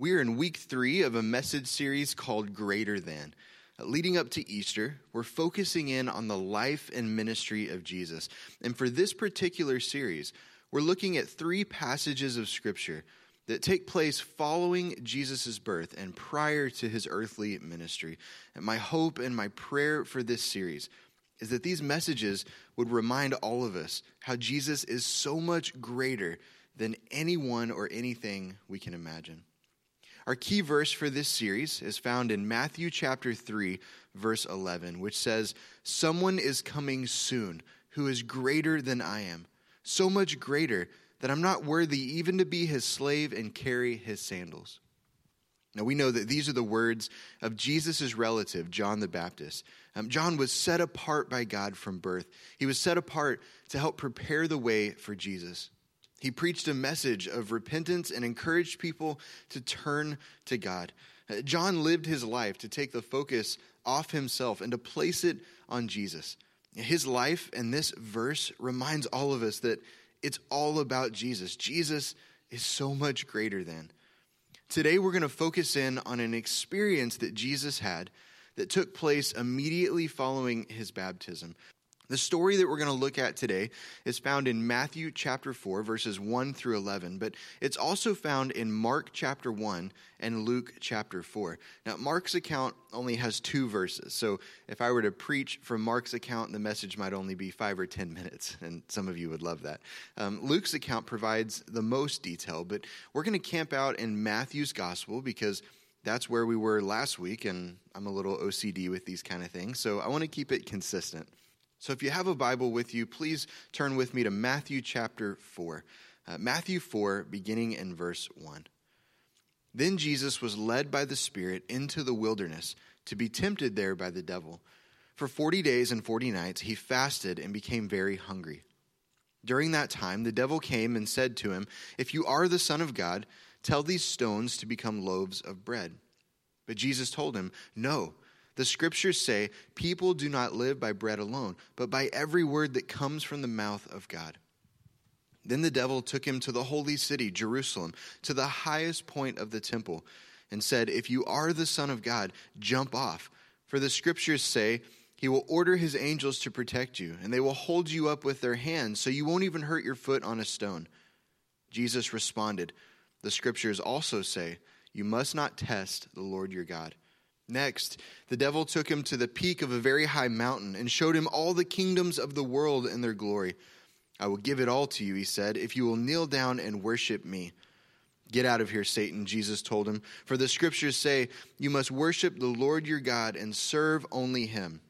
We are in week three of a message series called Greater Than. Uh, leading up to Easter, we're focusing in on the life and ministry of Jesus. And for this particular series, we're looking at three passages of Scripture that take place following Jesus' birth and prior to his earthly ministry. And my hope and my prayer for this series is that these messages would remind all of us how Jesus is so much greater than anyone or anything we can imagine. Our key verse for this series is found in Matthew chapter 3, verse 11, which says, Someone is coming soon who is greater than I am, so much greater that I'm not worthy even to be his slave and carry his sandals. Now, we know that these are the words of Jesus' relative, John the Baptist. Um, John was set apart by God from birth. He was set apart to help prepare the way for Jesus. He preached a message of repentance and encouraged people to turn to God. John lived his life to take the focus off himself and to place it on Jesus. His life and this verse reminds all of us that it's all about Jesus. Jesus is so much greater than. Today, we're going to focus in on an experience that Jesus had that took place immediately following his baptism. The story that we're going to look at today is found in Matthew chapter 4, verses 1 through 11, but it's also found in Mark chapter 1 and Luke chapter 4. Now, Mark's account only has two verses, so if I were to preach from Mark's account, the message might only be five or 10 minutes, and some of you would love that. Um, Luke's account provides the most detail, but we're going to camp out in Matthew's gospel because that's where we were last week, and I'm a little OCD with these kind of things, so I want to keep it consistent. So if you have a Bible with you, please turn with me to Matthew chapter 4. Uh, Matthew 4, beginning in verse 1. Then Jesus was led by the Spirit into the wilderness to be tempted there by the devil. For 40 days and 40 nights he fasted and became very hungry. During that time, the devil came and said to him, If you are the Son of God, tell these stones to become loaves of bread. But Jesus told him, No. The scriptures say, People do not live by bread alone, but by every word that comes from the mouth of God. Then the devil took him to the holy city, Jerusalem, to the highest point of the temple, and said, If you are the Son of God, jump off. For the scriptures say, He will order His angels to protect you, and they will hold you up with their hands, so you won't even hurt your foot on a stone. Jesus responded, The scriptures also say, You must not test the Lord your God. Next, the devil took him to the peak of a very high mountain and showed him all the kingdoms of the world and their glory. I will give it all to you, he said, if you will kneel down and worship me. Get out of here, Satan, Jesus told him, for the scriptures say, You must worship the Lord your God and serve only him.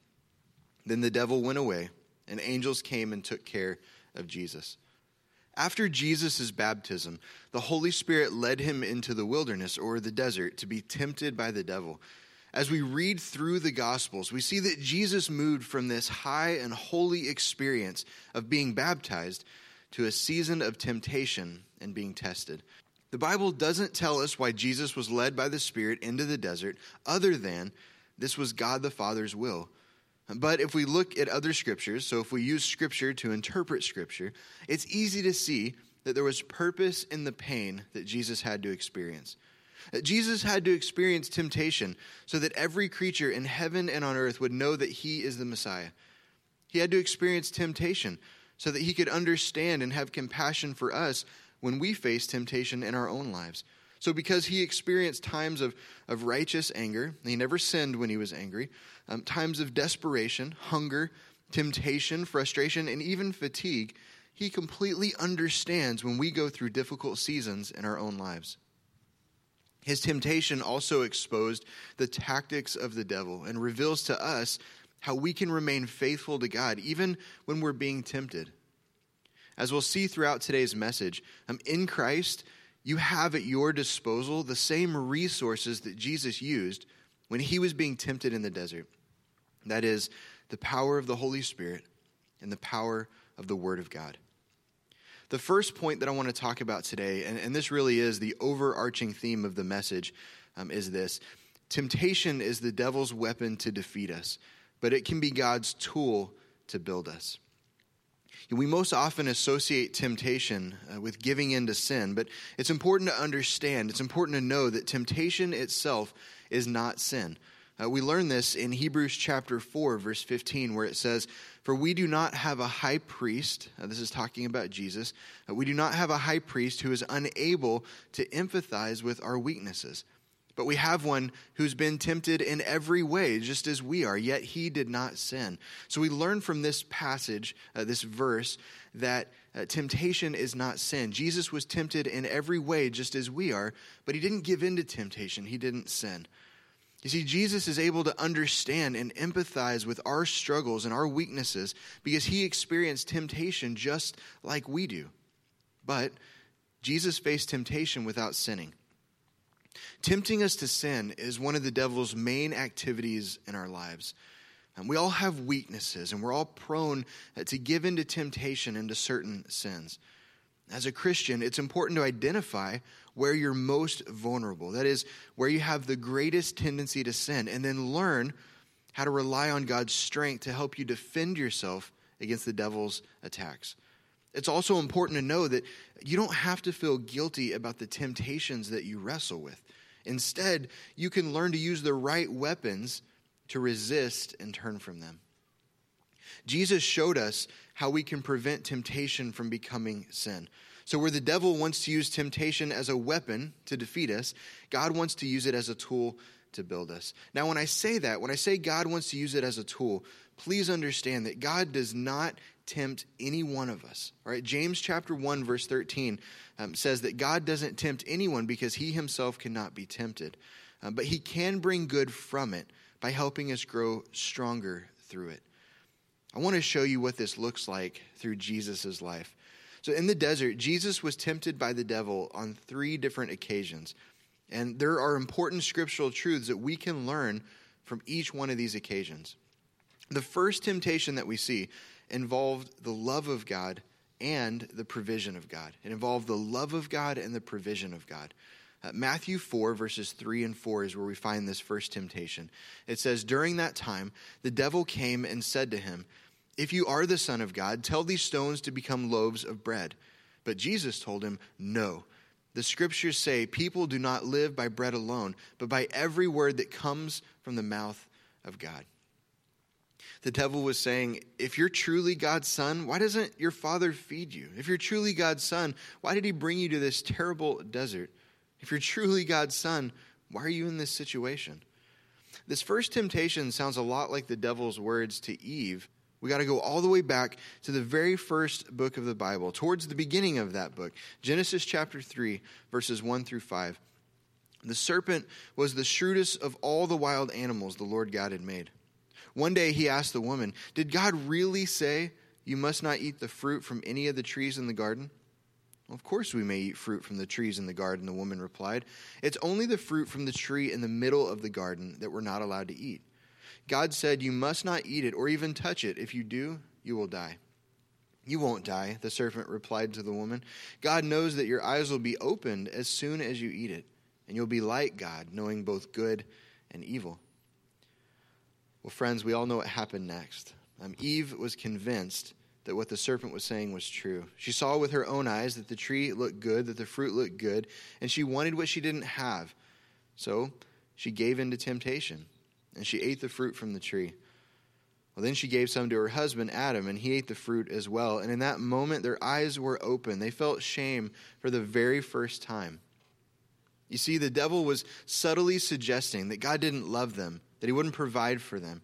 Then the devil went away, and angels came and took care of Jesus. After Jesus' baptism, the Holy Spirit led him into the wilderness or the desert to be tempted by the devil as we read through the Gospels, we see that Jesus moved from this high and holy experience of being baptized to a season of temptation and being tested. The Bible doesn't tell us why Jesus was led by the Spirit into the desert, other than this was God the Father's will. But if we look at other scriptures, so if we use scripture to interpret scripture, it's easy to see that there was purpose in the pain that Jesus had to experience. Jesus had to experience temptation so that every creature in heaven and on earth would know that he is the Messiah. He had to experience temptation so that he could understand and have compassion for us when we face temptation in our own lives. So, because he experienced times of, of righteous anger, he never sinned when he was angry, um, times of desperation, hunger, temptation, frustration, and even fatigue, he completely understands when we go through difficult seasons in our own lives. His temptation also exposed the tactics of the devil and reveals to us how we can remain faithful to God even when we're being tempted. As we'll see throughout today's message, um, in Christ, you have at your disposal the same resources that Jesus used when he was being tempted in the desert. That is, the power of the Holy Spirit and the power of the Word of God. The first point that I want to talk about today, and, and this really is the overarching theme of the message, um, is this temptation is the devil's weapon to defeat us, but it can be God's tool to build us. We most often associate temptation uh, with giving in to sin, but it's important to understand, it's important to know that temptation itself is not sin. Uh, we learn this in Hebrews chapter 4, verse 15, where it says, For we do not have a high priest, uh, this is talking about Jesus, we do not have a high priest who is unable to empathize with our weaknesses but we have one who's been tempted in every way, just as we are, yet he did not sin. So we learn from this passage, uh, this verse, that uh, temptation is not sin. Jesus was tempted in every way, just as we are, but he didn't give in to temptation, he didn't sin. You see, Jesus is able to understand and empathize with our struggles and our weaknesses because he experienced temptation just like we do. But Jesus faced temptation without sinning. Tempting us to sin is one of the devil's main activities in our lives. And we all have weaknesses, and we're all prone to give into temptation and to certain sins. As a Christian, it's important to identify where you're most vulnerable. That is, where you have the greatest tendency to sin, and then learn how to rely on God's strength to help you defend yourself against the devil's attacks. It's also important to know that you don't have to feel guilty about the temptations that you wrestle with. Instead, you can learn to use the right weapons to resist and turn from them. Jesus showed us how we can prevent temptation from becoming sin. So, where the devil wants to use temptation as a weapon to defeat us, God wants to use it as a tool to build us. Now, when I say that, when I say God wants to use it as a tool, please understand that God does not tempt any one of us. All right, James chapter 1 verse 13 um, says that God doesn't tempt anyone because he himself cannot be tempted. Um, but he can bring good from it by helping us grow stronger through it. I want to show you what this looks like through Jesus' life. So, in the desert, Jesus was tempted by the devil on three different occasions. And there are important scriptural truths that we can learn from each one of these occasions. The first temptation that we see involved the love of God and the provision of God. It involved the love of God and the provision of God. Uh, Matthew 4, verses 3 and 4 is where we find this first temptation. It says, During that time, the devil came and said to him, If you are the Son of God, tell these stones to become loaves of bread. But Jesus told him, No. The scriptures say, People do not live by bread alone, but by every word that comes from the mouth of God the devil was saying, If you're truly God's son, why doesn't your father feed you? If you're truly God's son, why did he bring you to this terrible desert? If you're truly God's son, why are you in this situation? This first temptation sounds a lot like the devil's words to Eve. We got to go all the way back to the very first book of the Bible, towards the beginning of that book, Genesis chapter 3, verses 1 through 5. The serpent was the shrewdest of all the wild animals the Lord God had made. One day he asked the woman, Did God really say you must not eat the fruit from any of the trees in the garden? Of course we may eat fruit from the trees in the garden, the woman replied. It's only the fruit from the tree in the middle of the garden that we're not allowed to eat. God said, You must not eat it or even touch it. If you do, you will die. You won't die, the serpent replied to the woman. God knows that your eyes will be opened as soon as you eat it, and you'll be like God, knowing both good and evil. Well, friends, we all know what happened next. Um, Eve was convinced that what the serpent was saying was true. She saw with her own eyes that the tree looked good, that the fruit looked good, and she wanted what she didn't have. So she gave in to temptation, and she ate the fruit from the tree. Well, then she gave some to her husband, Adam, and he ate the fruit as well. And in that moment, their eyes were open. They felt shame for the very first time. You see, the devil was subtly suggesting that God didn't love them that he wouldn't provide for them.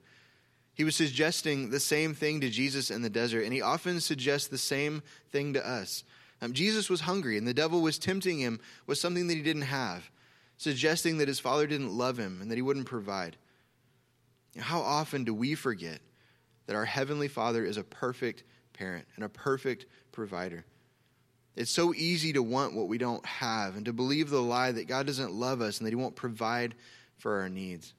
He was suggesting the same thing to Jesus in the desert, and he often suggests the same thing to us. Um, Jesus was hungry, and the devil was tempting him with something that he didn't have, suggesting that his father didn't love him and that he wouldn't provide. How often do we forget that our Heavenly Father is a perfect parent and a perfect provider? It's so easy to want what we don't have and to believe the lie that God doesn't love us and that He won't provide for our needs.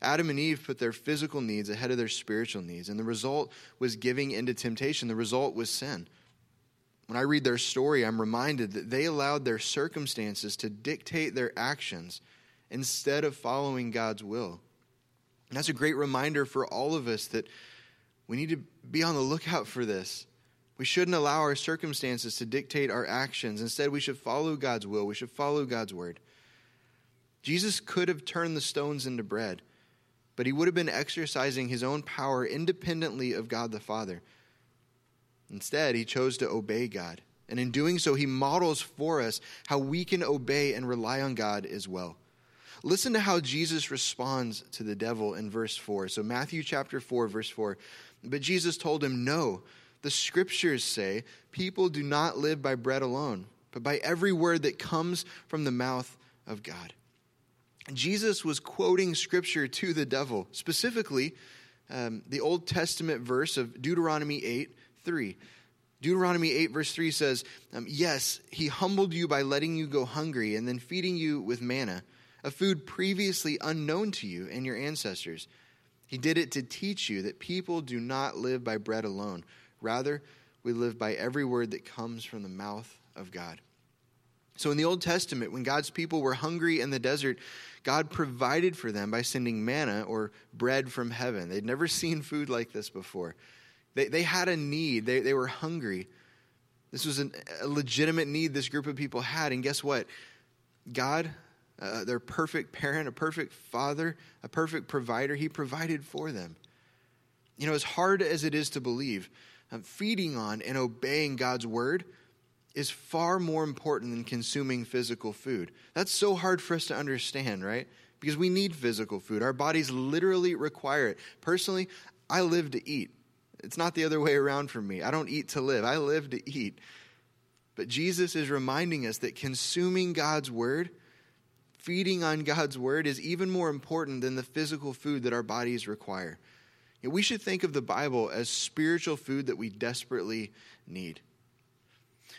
Adam and Eve put their physical needs ahead of their spiritual needs, and the result was giving into temptation. The result was sin. When I read their story, I'm reminded that they allowed their circumstances to dictate their actions instead of following God's will. And that's a great reminder for all of us that we need to be on the lookout for this. We shouldn't allow our circumstances to dictate our actions. Instead, we should follow God's will. We should follow God's word. Jesus could have turned the stones into bread, but he would have been exercising his own power independently of God the Father. Instead, he chose to obey God. And in doing so, he models for us how we can obey and rely on God as well. Listen to how Jesus responds to the devil in verse 4. So, Matthew chapter 4, verse 4. But Jesus told him, No, the scriptures say, people do not live by bread alone, but by every word that comes from the mouth of God. Jesus was quoting scripture to the devil, specifically um, the Old Testament verse of Deuteronomy 8 3. Deuteronomy 8, verse 3 says, um, Yes, he humbled you by letting you go hungry and then feeding you with manna, a food previously unknown to you and your ancestors. He did it to teach you that people do not live by bread alone. Rather, we live by every word that comes from the mouth of God. So, in the Old Testament, when God's people were hungry in the desert, God provided for them by sending manna or bread from heaven. They'd never seen food like this before. They, they had a need, they, they were hungry. This was an, a legitimate need this group of people had. And guess what? God, uh, their perfect parent, a perfect father, a perfect provider, He provided for them. You know, as hard as it is to believe, um, feeding on and obeying God's word is far more important than consuming physical food. That's so hard for us to understand, right? Because we need physical food. Our bodies literally require it. Personally, I live to eat. It's not the other way around for me. I don't eat to live, I live to eat. But Jesus is reminding us that consuming God's word, feeding on God's word, is even more important than the physical food that our bodies require. We should think of the Bible as spiritual food that we desperately need.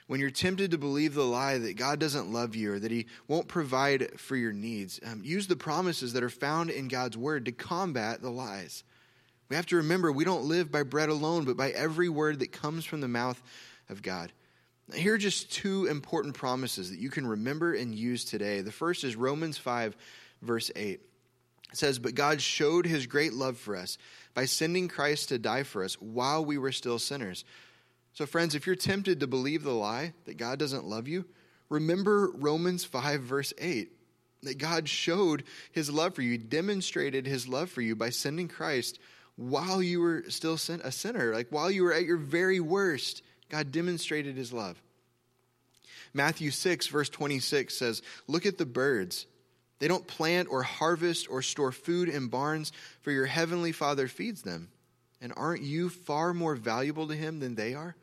When you're tempted to believe the lie that God doesn't love you or that He won't provide for your needs, um, use the promises that are found in God's Word to combat the lies. We have to remember we don't live by bread alone, but by every word that comes from the mouth of God. Now, here are just two important promises that you can remember and use today. The first is Romans 5, verse 8. It says, But God showed his great love for us by sending Christ to die for us while we were still sinners. So, friends, if you're tempted to believe the lie that God doesn't love you, remember Romans 5, verse 8 that God showed his love for you, demonstrated his love for you by sending Christ while you were still a sinner, like while you were at your very worst, God demonstrated his love. Matthew 6, verse 26 says, Look at the birds. They don't plant or harvest or store food in barns, for your heavenly Father feeds them. And aren't you far more valuable to him than they are?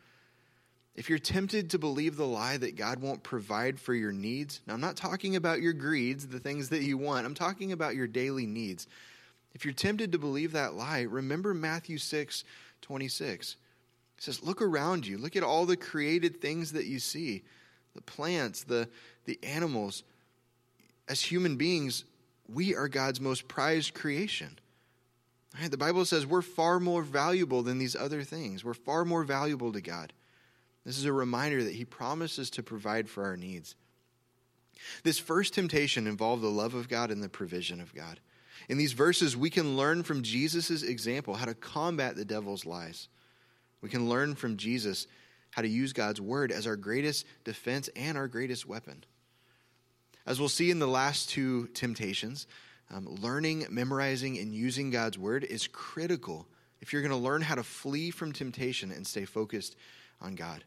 If you're tempted to believe the lie that God won't provide for your needs, now I'm not talking about your greeds, the things that you want, I'm talking about your daily needs. If you're tempted to believe that lie, remember Matthew 6 26. It says, Look around you. Look at all the created things that you see the plants, the, the animals. As human beings, we are God's most prized creation. Right? The Bible says we're far more valuable than these other things. We're far more valuable to God. This is a reminder that He promises to provide for our needs. This first temptation involved the love of God and the provision of God. In these verses, we can learn from Jesus' example how to combat the devil's lies. We can learn from Jesus how to use God's word as our greatest defense and our greatest weapon. As we'll see in the last two temptations, um, learning, memorizing, and using God's word is critical if you're going to learn how to flee from temptation and stay focused on God.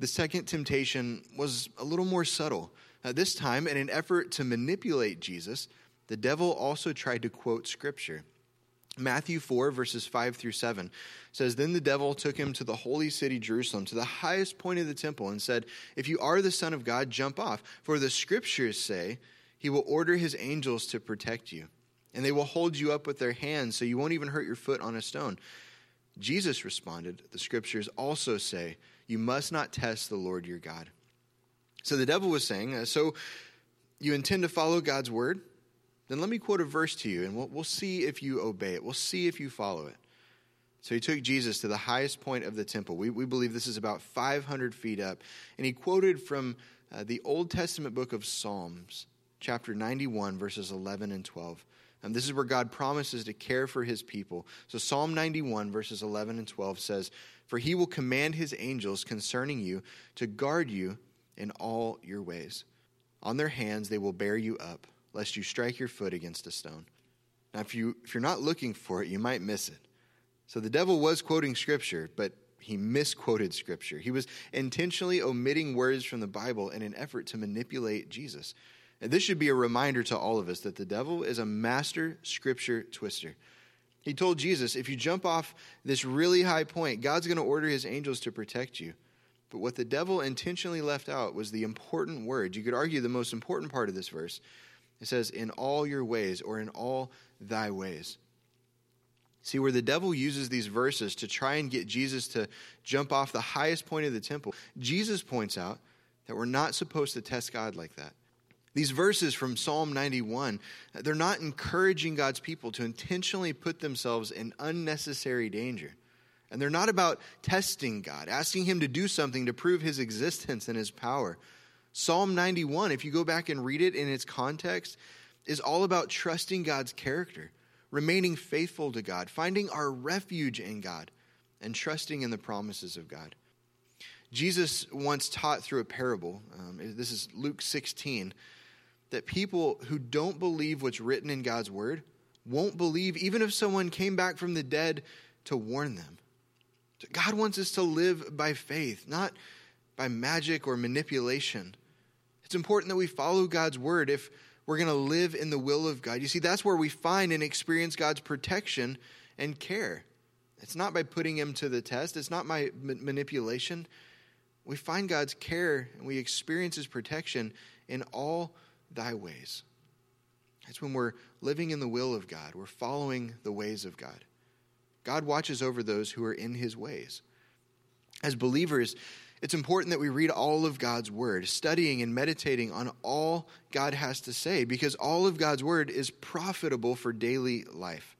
The second temptation was a little more subtle. Uh, this time, in an effort to manipulate Jesus, the devil also tried to quote scripture. Matthew 4, verses 5 through 7 says, Then the devil took him to the holy city Jerusalem, to the highest point of the temple, and said, If you are the Son of God, jump off. For the scriptures say, He will order His angels to protect you, and they will hold you up with their hands, so you won't even hurt your foot on a stone. Jesus responded, The scriptures also say, You must not test the Lord your God. So the devil was saying, So you intend to follow God's word? then let me quote a verse to you and we'll, we'll see if you obey it. We'll see if you follow it. So he took Jesus to the highest point of the temple. We, we believe this is about 500 feet up. And he quoted from uh, the Old Testament book of Psalms, chapter 91, verses 11 and 12. And this is where God promises to care for his people. So Psalm 91, verses 11 and 12 says, For he will command his angels concerning you to guard you in all your ways. On their hands they will bear you up, lest you strike your foot against a stone. Now, if, you, if you're not looking for it, you might miss it. So the devil was quoting scripture, but he misquoted scripture. He was intentionally omitting words from the Bible in an effort to manipulate Jesus. And this should be a reminder to all of us that the devil is a master scripture twister. He told Jesus, if you jump off this really high point, God's going to order his angels to protect you. But what the devil intentionally left out was the important word. You could argue the most important part of this verse. It says, in all your ways, or in all thy ways. See, where the devil uses these verses to try and get Jesus to jump off the highest point of the temple, Jesus points out that we're not supposed to test God like that. These verses from Psalm 91, they're not encouraging God's people to intentionally put themselves in unnecessary danger. And they're not about testing God, asking Him to do something to prove His existence and His power. Psalm 91, if you go back and read it in its context, is all about trusting God's character remaining faithful to God, finding our refuge in God, and trusting in the promises of God. Jesus once taught through a parable, um, this is Luke 16, that people who don't believe what's written in God's word won't believe even if someone came back from the dead to warn them. God wants us to live by faith, not by magic or manipulation. It's important that we follow God's word if we're going to live in the will of God. You see, that's where we find and experience God's protection and care. It's not by putting Him to the test, it's not by manipulation. We find God's care and we experience His protection in all thy ways. It's when we're living in the will of God, we're following the ways of God. God watches over those who are in His ways. As believers, it's important that we read all of God's word, studying and meditating on all God has to say, because all of God's word is profitable for daily life.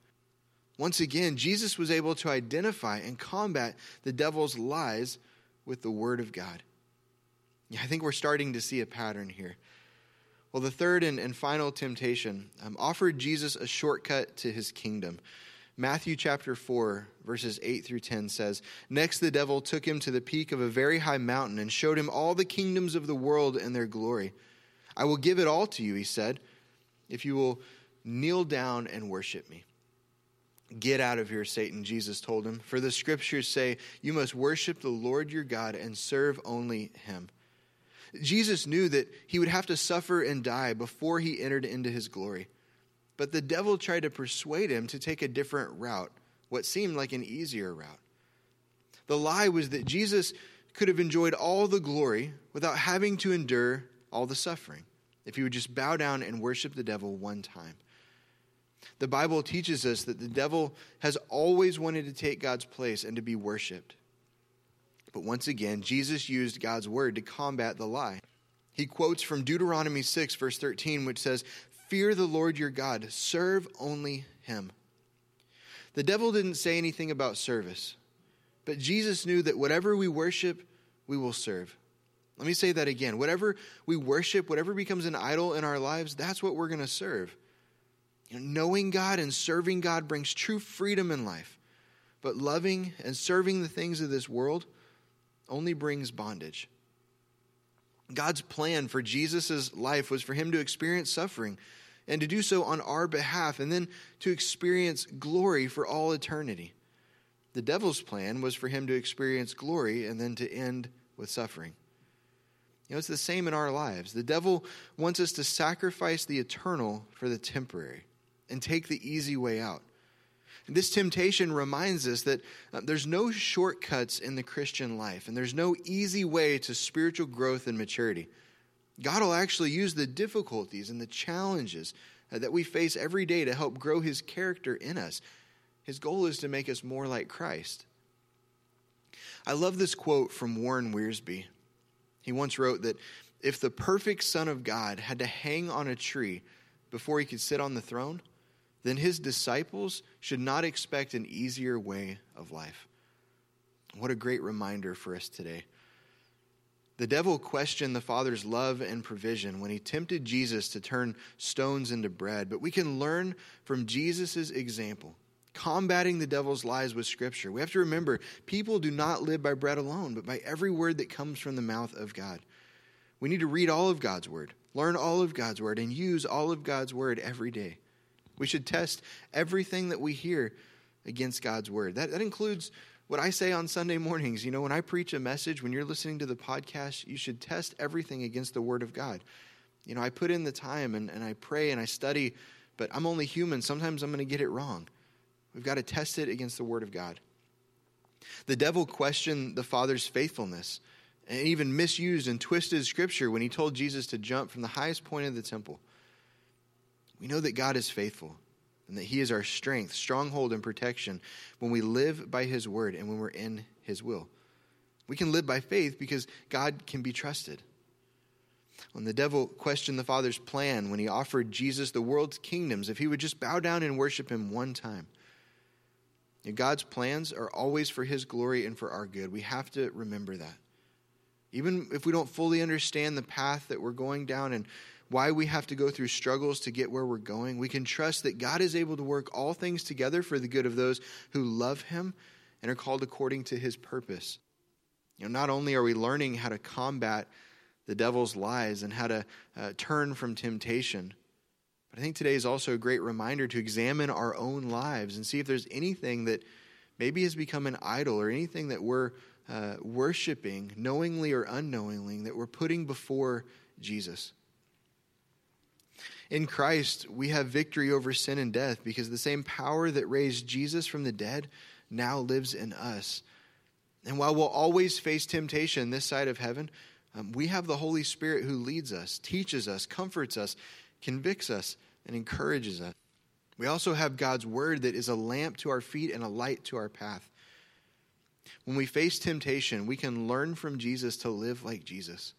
Once again, Jesus was able to identify and combat the devil's lies with the word of God. Yeah, I think we're starting to see a pattern here. Well, the third and, and final temptation um, offered Jesus a shortcut to his kingdom. Matthew chapter 4, verses 8 through 10 says Next, the devil took him to the peak of a very high mountain and showed him all the kingdoms of the world and their glory. I will give it all to you, he said, if you will kneel down and worship me. Get out of here, Satan, Jesus told him. For the scriptures say, You must worship the Lord your God and serve only him. Jesus knew that he would have to suffer and die before he entered into his glory. But the devil tried to persuade him to take a different route, what seemed like an easier route. The lie was that Jesus could have enjoyed all the glory without having to endure all the suffering if he would just bow down and worship the devil one time. The Bible teaches us that the devil has always wanted to take God's place and to be worshiped. But once again, Jesus used God's word to combat the lie. He quotes from Deuteronomy 6, verse 13, which says, Fear the Lord your God, serve only him. The devil didn't say anything about service, but Jesus knew that whatever we worship, we will serve. Let me say that again. Whatever we worship, whatever becomes an idol in our lives, that's what we're going to serve. You know, knowing God and serving God brings true freedom in life, but loving and serving the things of this world only brings bondage. God's plan for Jesus' life was for him to experience suffering and to do so on our behalf and then to experience glory for all eternity. The devil's plan was for him to experience glory and then to end with suffering. You know, it's the same in our lives. The devil wants us to sacrifice the eternal for the temporary and take the easy way out. This temptation reminds us that uh, there's no shortcuts in the Christian life, and there's no easy way to spiritual growth and maturity. God will actually use the difficulties and the challenges uh, that we face every day to help grow His character in us. His goal is to make us more like Christ. I love this quote from Warren Wiersbe. He once wrote that if the perfect Son of God had to hang on a tree before he could sit on the throne, then his disciples should not expect an easier way of life. What a great reminder for us today. The devil questioned the Father's love and provision when he tempted Jesus to turn stones into bread, but we can learn from Jesus' example, combating the devil's lies with Scripture. We have to remember people do not live by bread alone, but by every word that comes from the mouth of God. We need to read all of God's Word, learn all of God's Word, and use all of God's Word every day. We should test everything that we hear against God's Word. That, that includes what I say on Sunday mornings, you know, when I preach a message, when you're listening to the podcast, you should test everything against the Word of God. You know, I put in the time and, and I pray and I study, but I'm only human. Sometimes I'm going to get it wrong. We've got to test it against the Word of God. The devil questioned the Father's faithfulness and even misused and twisted Scripture when he told Jesus to jump from the highest point of the temple. We know that God is faithful and that He is our strength, stronghold, and protection when we live by His word and when we're in His will. We can live by faith because God can be trusted. When the devil questioned the Father's plan when he offered Jesus the world's kingdoms, if he would just bow down and worship him one time. God's plans are always for his glory and for our good. We have to remember that. Even if we don't fully understand the path that we're going down and why we have to go through struggles to get where we're going, we can trust that God is able to work all things together for the good of those who love Him and are called according to His purpose. You know, not only are we learning how to combat the devil's lies and how to uh, turn from temptation, but I think today is also a great reminder to examine our own lives and see if there's anything that maybe has become an idol or anything that we're uh, worshiping, knowingly or unknowingly, that we're putting before Jesus. In Christ, we have victory over sin and death because the same power that raised Jesus from the dead now lives in us. And while we'll always face temptation this side of heaven, um, we have the Holy Spirit who leads us, teaches us, comforts us, convicts us, and encourages us. We also have God's Word that is a lamp to our feet and a light to our path. When we face temptation, we can learn from Jesus to live like Jesus.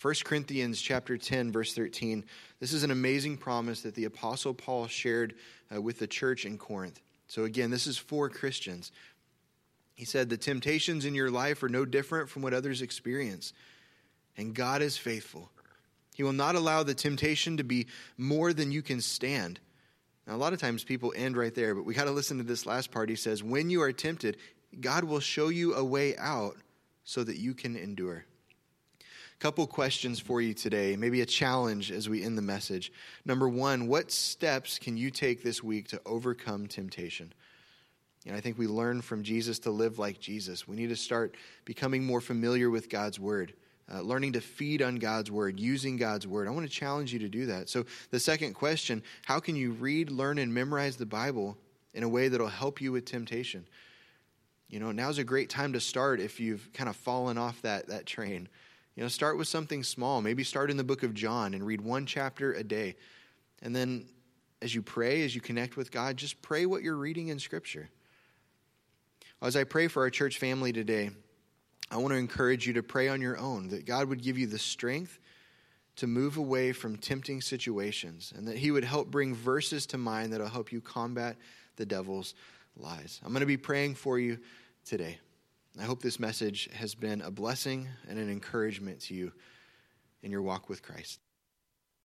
1 Corinthians chapter 10 verse 13. This is an amazing promise that the apostle Paul shared uh, with the church in Corinth. So again, this is for Christians. He said the temptations in your life are no different from what others experience, and God is faithful. He will not allow the temptation to be more than you can stand. Now, a lot of times people end right there, but we got to listen to this last part. He says, When you are tempted, God will show you a way out so that you can endure couple questions for you today, maybe a challenge as we end the message. Number one, what steps can you take this week to overcome temptation? And I think we learn from Jesus to live like Jesus. We need to start becoming more familiar with God's word, uh, learning to feed on God's word, using God's word. I want to challenge you to do that. So, the second question how can you read, learn, and memorize the Bible in a way that'll help you with temptation? You know, now's a great time to start if you've kind of fallen off that, that train. You know, start with something small. Maybe start in the book of John and read one chapter a day. And then as you pray, as you connect with God, just pray what you're reading in Scripture. As I pray for our church family today, I want to encourage you to pray on your own that God would give you the strength to move away from tempting situations and that He would help bring verses to mind that'll help you combat the devil's lies. I'm going to be praying for you today. I hope this message has been a blessing and an encouragement to you in your walk with Christ.